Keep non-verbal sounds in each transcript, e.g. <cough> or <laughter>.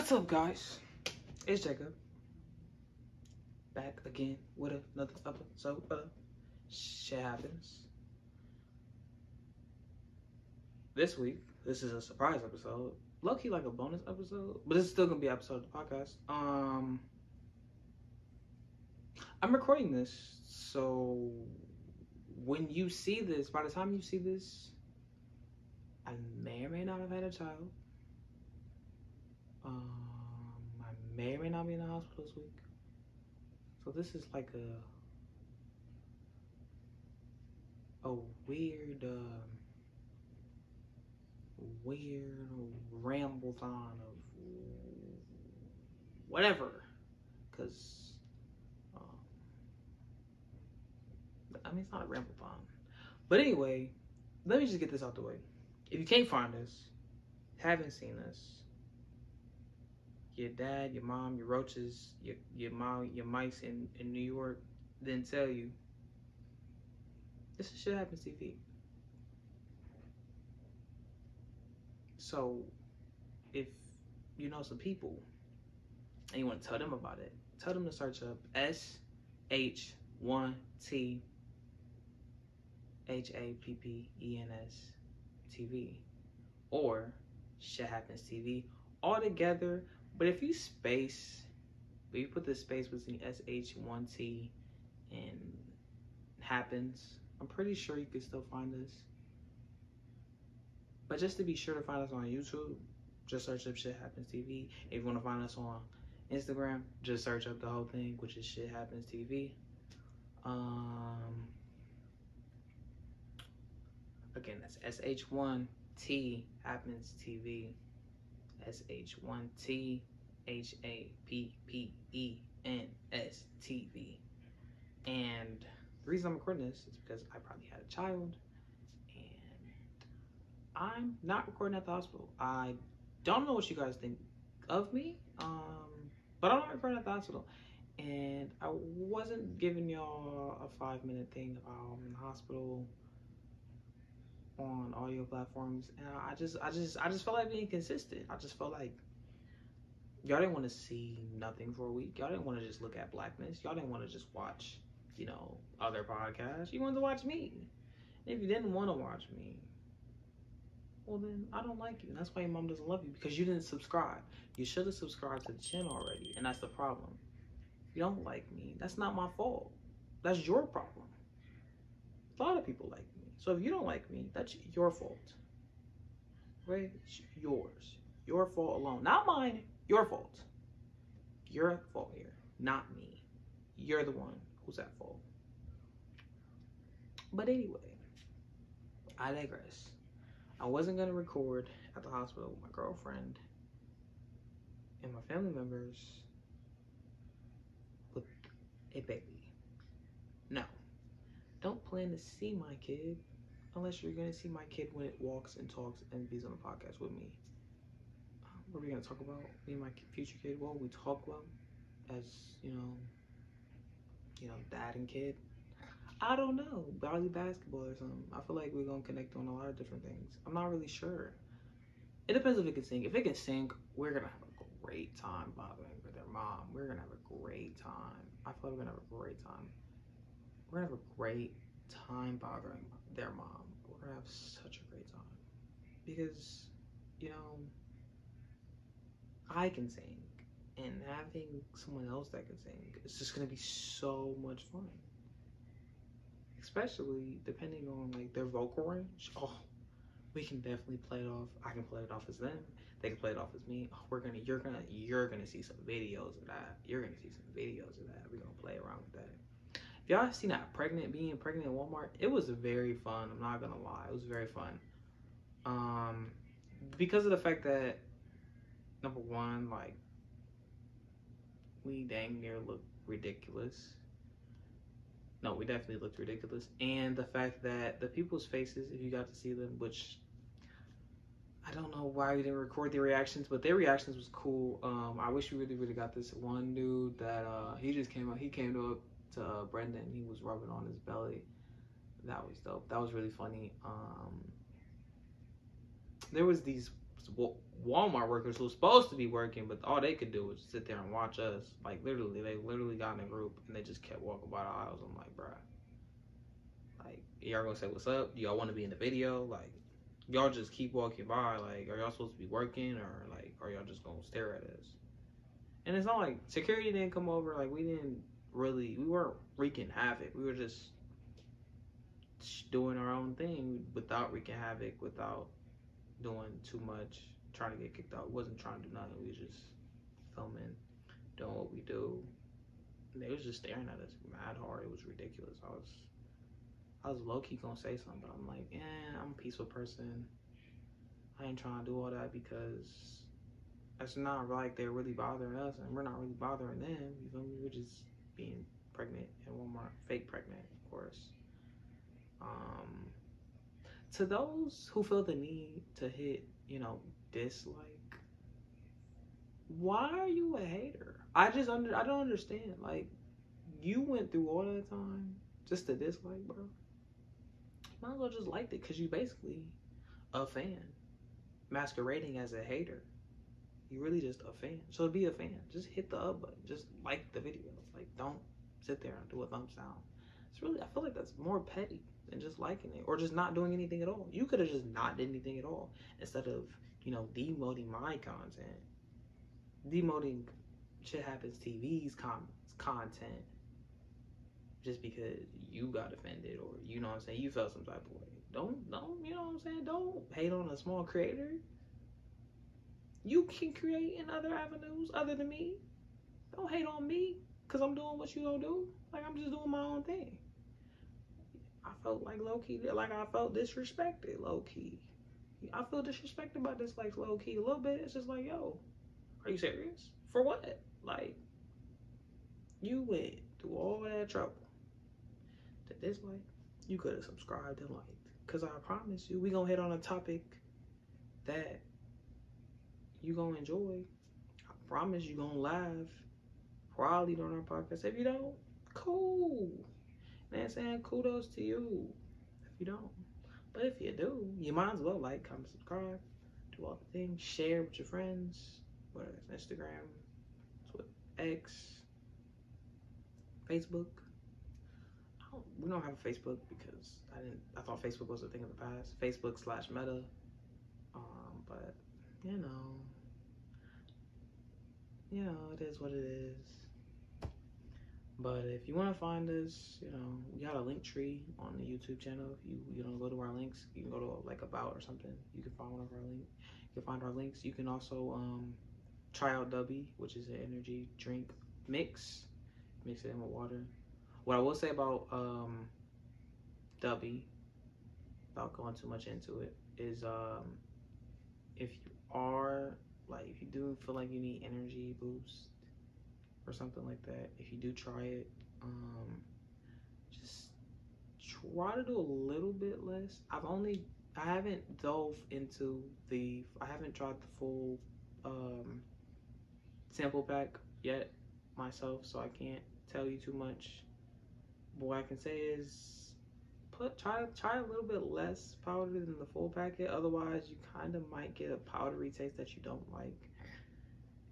What's up, guys? It's Jacob. Back again with another episode of Shit. This week, this is a surprise episode. Low key like a bonus episode, but it's still gonna be an episode of the podcast. Um, I'm recording this, so when you see this, by the time you see this, I may or may not have had a child. Um, may or may not be in the hospital this week. So this is like a a weird, um, weird ramble on of whatever, because um, I mean it's not a ramble. But anyway, let me just get this out the way. If you can't find us, haven't seen us, your dad, your mom, your roaches, your your mom, your mice in, in New York didn't tell you. This is shit happens TV. So if you know some people and you want to tell them about it, tell them to search up S H one T H A P P E N S TV or Shit Happens TV all together. But if you space, if you put the space between SH1T and Happens, I'm pretty sure you can still find us. But just to be sure to find us on YouTube, just search up Shit Happens TV. If you want to find us on Instagram, just search up the whole thing, which is Shit Happens TV. Um, again, that's SH1T Happens TV. SH1T H A P P E N S T V. And the reason I'm recording this is because I probably had a child and I'm not recording at the hospital. I don't know what you guys think of me, um, but I'm not recording at the hospital. And I wasn't giving y'all a five minute thing about in the hospital on audio platforms and I just I just I just felt like being consistent. I just felt like y'all didn't want to see nothing for a week. Y'all didn't want to just look at blackness. Y'all didn't want to just watch, you know, other podcasts. You wanted to watch me. And if you didn't want to watch me, well then I don't like you. And that's why your mom doesn't love you because you didn't subscribe. You should have subscribed to the channel already, and that's the problem. If you don't like me, that's not my fault. That's your problem. A lot of people like me. So if you don't like me, that's your fault. Right? It's yours. Your fault alone. Not mine. Your fault. Your fault here. Not me. You're the one who's at fault. But anyway, I digress. I wasn't to record at the hospital with my girlfriend and my family members with a baby. No. Don't plan to see my kid unless you're gonna see my kid when it walks and talks and be on the podcast with me. What are we gonna talk about? Me and my future kid. Well, we talk about as you know, you know, dad and kid. I don't know, probably basketball or something. I feel like we're gonna connect on a lot of different things. I'm not really sure. It depends if it can sing. If it can sing, we're gonna have a great time bothering with their mom. We're gonna have a great time. I feel like we're gonna have a great time. We're gonna have a great time bothering their mom. We're gonna have such a great time because you know I can sing, and having someone else that can sing it's just gonna be so much fun. Especially depending on like their vocal range. Oh, we can definitely play it off. I can play it off as them. They can play it off as me. Oh, we're gonna, you're gonna, you're gonna see some videos of that. You're gonna see some videos of that. We're gonna play around with that If y'all seen that pregnant being pregnant in Walmart, it was very fun. I'm not gonna lie, it was very fun. Um, because of the fact that number one, like we dang near looked ridiculous. No, we definitely looked ridiculous, and the fact that the people's faces, if you got to see them, which I don't know why we didn't record their reactions, but their reactions was cool. Um, I wish we really, really got this one dude that uh, he just came up. He came up to uh, Brendan. He was rubbing on his belly. That was dope. That was really funny. Um, there was these Walmart workers who were supposed to be working, but all they could do was sit there and watch us. Like literally, they literally got in a group and they just kept walking by the aisles. I'm like, bruh, like y'all gonna say what's up? Do y'all want to be in the video? Like y'all just keep walking by. Like are y'all supposed to be working or like are y'all just gonna stare at us? And it's not like security didn't come over. Like we didn't really, we weren't wreaking havoc. We were just doing our own thing without wreaking havoc, without doing too much, trying to get kicked out. wasn't trying to do nothing. We was just filming, doing what we do. And they was just staring at us mad hard. It was ridiculous. I was I was low key gonna say something, but I'm like, eh, I'm a peaceful person. I ain't trying to do all that because it's not like they're really bothering us and we're not really bothering them. You feel me? We're just being pregnant and one more fake pregnant, of course. Um, to those who feel the need to hit, you know, dislike, why are you a hater? I just under I don't understand. Like, you went through all that time just to dislike, bro. Might as well just liked it because you basically a fan masquerading as a hater. You really just a fan. So be a fan. Just hit the up button. Just like the video. Like don't sit there and do a thumbs down. It's really I feel like that's more petty than just liking it or just not doing anything at all. You could have just not did anything at all instead of, you know, demoting my content. Demoting shit happens TV's com- content just because you got offended or you know what I'm saying, you felt some type of way. Don't don't you know what I'm saying? Don't hate on a small creator. You can create in other avenues other than me. Don't hate on me because I'm doing what you don't do. Like I'm just doing my own thing. I felt like low key, like I felt disrespected, low key. I feel disrespected by this, like low key a little bit. It's just like, yo, are you serious? For what? Like, you went through all that trouble to dislike. You could have subscribed and liked. Cause I promise you, we gonna hit on a topic that you gonna enjoy. I promise you gonna laugh. Probably during our podcast. If you don't, cool. Man, saying kudos to you. If you don't, but if you do, you might as well like, comment, subscribe, do all the things, share with your friends, whether it's Instagram, Twitter, X, Facebook. Don't, we don't have a Facebook because I didn't. I thought Facebook was a thing of the past. Facebook slash Meta. Um, but you know, you know, it is what it is. But if you want to find us, you know, we got a link tree on the YouTube channel. If you you know go to our links, you can go to like about or something. You can find one of our links. You can find our links. You can also um, try out Dubby, which is an energy drink mix. Mix it in with water. What I will say about um, Dubby, without going too much into it, is um, if you are like if you do feel like you need energy boost or something like that, if you do try it, um, just try to do a little bit less. I've only I haven't dove into the I haven't tried the full um, sample pack yet myself, so I can't tell you too much. But what I can say is put try try a little bit less powder than the full packet. Otherwise, you kind of might get a powdery taste that you don't like.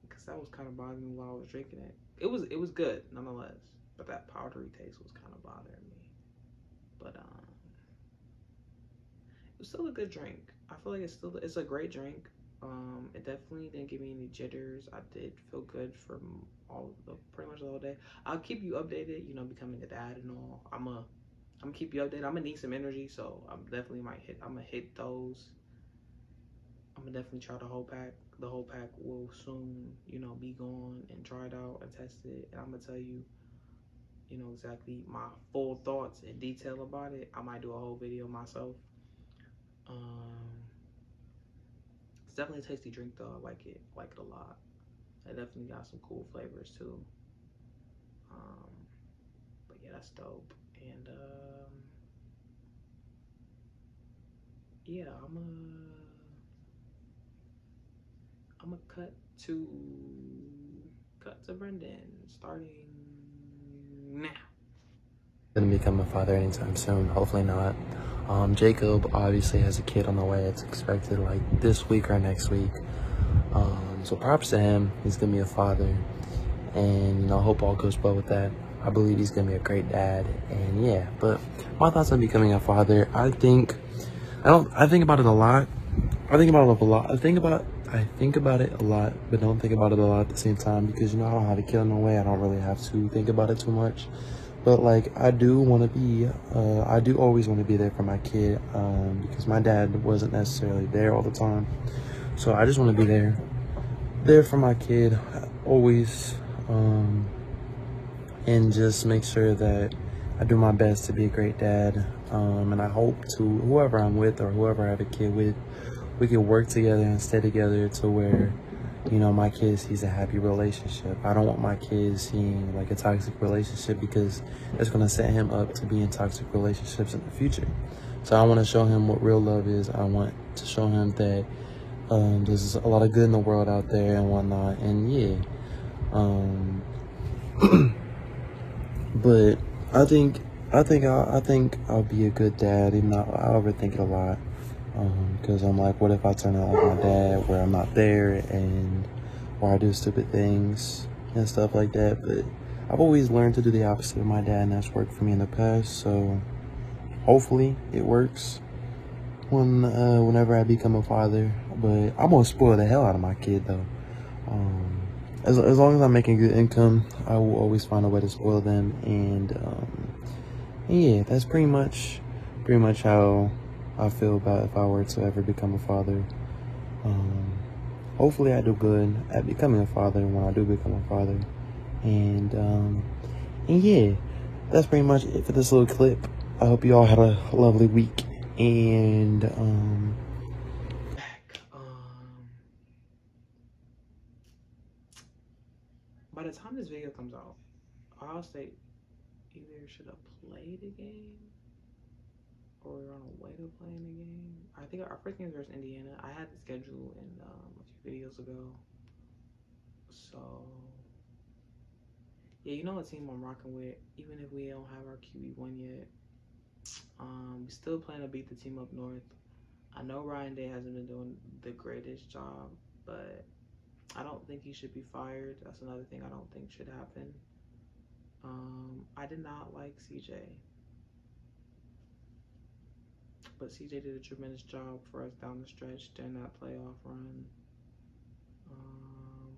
Because that was kind of bothering me while I was drinking it it was it was good nonetheless, but that powdery taste was kind of bothering me. But um, it was still a good drink. I feel like it's still it's a great drink. Um, it definitely didn't give me any jitters. I did feel good for all the pretty much the whole day. I'll keep you updated. You know, becoming a dad and all. I'm a I'm keep you updated. I'm gonna need some energy, so I'm definitely might hit. I'm gonna hit those. I'm gonna definitely try the whole pack the whole pack will soon, you know, be gone and tried out and tested. And I'm gonna tell you, you know, exactly my full thoughts and detail about it. I might do a whole video myself. Um, it's definitely a tasty drink though. I like it, I like it a lot. It definitely got some cool flavors too. Um, but yeah, that's dope. And um, yeah, I'm a. I'm gonna cut to cut to Brendan starting now. Gonna become a father anytime soon. Hopefully not. Um, Jacob obviously has a kid on the way. It's expected like this week or next week. Um, so props to him. He's gonna be a father, and you know, I hope all goes well with that. I believe he's gonna be a great dad, and yeah. But my thoughts on becoming a father, I think, I don't, I think about it a lot. I think about it a lot. I think about, I think about it a lot, but don't think about it a lot at the same time because you know I don't have a kid in the way. I don't really have to think about it too much. But like I do want to be, uh, I do always want to be there for my kid um, because my dad wasn't necessarily there all the time. So I just want to be there, there for my kid, always, um, and just make sure that I do my best to be a great dad. Um, and I hope to whoever I'm with or whoever I have a kid with, we can work together and stay together to where, you know, my kids sees a happy relationship. I don't want my kids seeing like a toxic relationship because it's gonna set him up to be in toxic relationships in the future. So I want to show him what real love is. I want to show him that um, there's a lot of good in the world out there and whatnot. And yeah, um, <clears throat> but I think I think I, I think I'll be a good dad. Even though I overthink it a lot, because I'm like, what if I turn out like my dad, where I'm not there, and where I do stupid things and stuff like that. But I've always learned to do the opposite of my dad, and that's worked for me in the past. So hopefully it works when uh, whenever I become a father. But I'm gonna spoil the hell out of my kid though. Um, as as long as I'm making good income, I will always find a way to spoil them. And, um, yeah, that's pretty much pretty much how I feel about if I were to ever become a father. Um, hopefully, I do good at becoming a father when I do become a father. And um, and yeah, that's pretty much it for this little clip. I hope you all had a lovely week and um. Um, by the time this video comes out, I'll say either should have played the game or we're on a way to playing the game. I think our first game is versus Indiana. I had the schedule in um, a few videos ago. So, yeah, you know what team I'm rocking with. Even if we don't have our QB1 yet, um, we still plan to beat the team up north. I know Ryan Day hasn't been doing the greatest job, but I don't think he should be fired. That's another thing I don't think should happen. Um, I did not like CJ, but CJ did a tremendous job for us down the stretch during that playoff run. Um,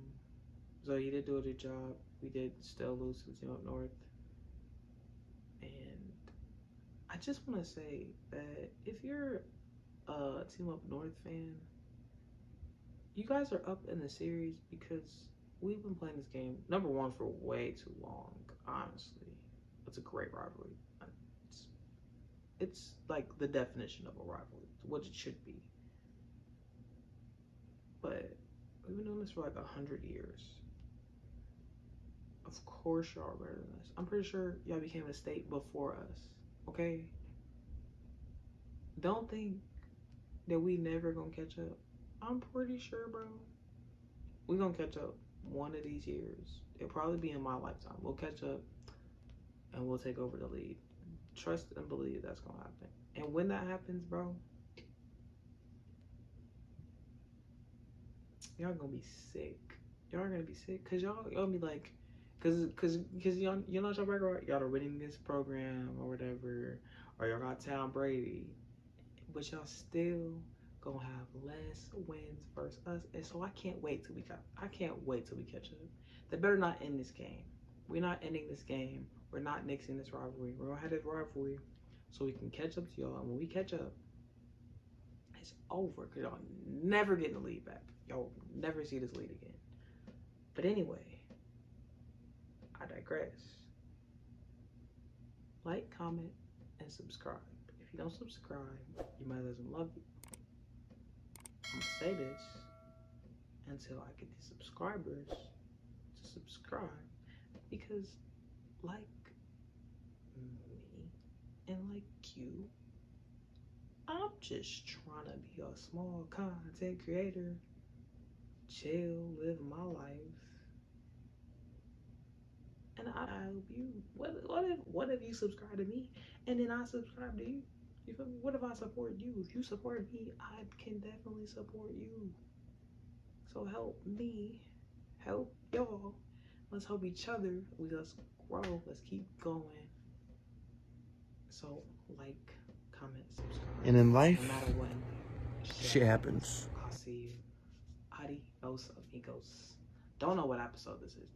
so he did do a good job. We did still lose to the team up north, and I just want to say that if you're a Team Up North fan, you guys are up in the series because we've been playing this game number one for way too long. Honestly, it's a great rivalry. It's, like the definition of a rivalry, what it should be. But we've been doing this for like a hundred years. Of course, y'all are better than us. I'm pretty sure y'all became a state before us. Okay. Don't think that we never gonna catch up. I'm pretty sure, bro. We gonna catch up one of these years. It'll probably be in my lifetime. We'll catch up and we'll take over the lead. Trust and believe that's gonna happen. And when that happens, bro, y'all gonna be sick. Y'all gonna be sick because y'all y'all be like, cause cause cause y'all you know y'all background y'all are winning this program or whatever, or y'all got Tom Brady, but y'all still gonna have less wins versus us. And so I can't wait till we got I can't wait till we catch up. They better not end this game. We're not ending this game. We're not nixing this rivalry. We're gonna have this rivalry so we can catch up to y'all. And when we catch up, it's over because y'all never getting the lead back. Y'all never see this lead again. But anyway, I digress. Like, comment, and subscribe. If you don't subscribe, your mother doesn't love you. I'm gonna say this until I get the subscribers to subscribe because, like and like you, I'm just trying to be a small content creator, chill, live my life. And I hope you what what if what if you subscribe to me and then I subscribe to you? You feel me? What if I support you? If you support me, I can definitely support you. So help me, help y'all. Let's help each other. We let's grow. Let's keep going. So like, comment, subscribe. And in life, no matter what, shit happens. I'll see you. Adios, amigos. Don't know what episode this is.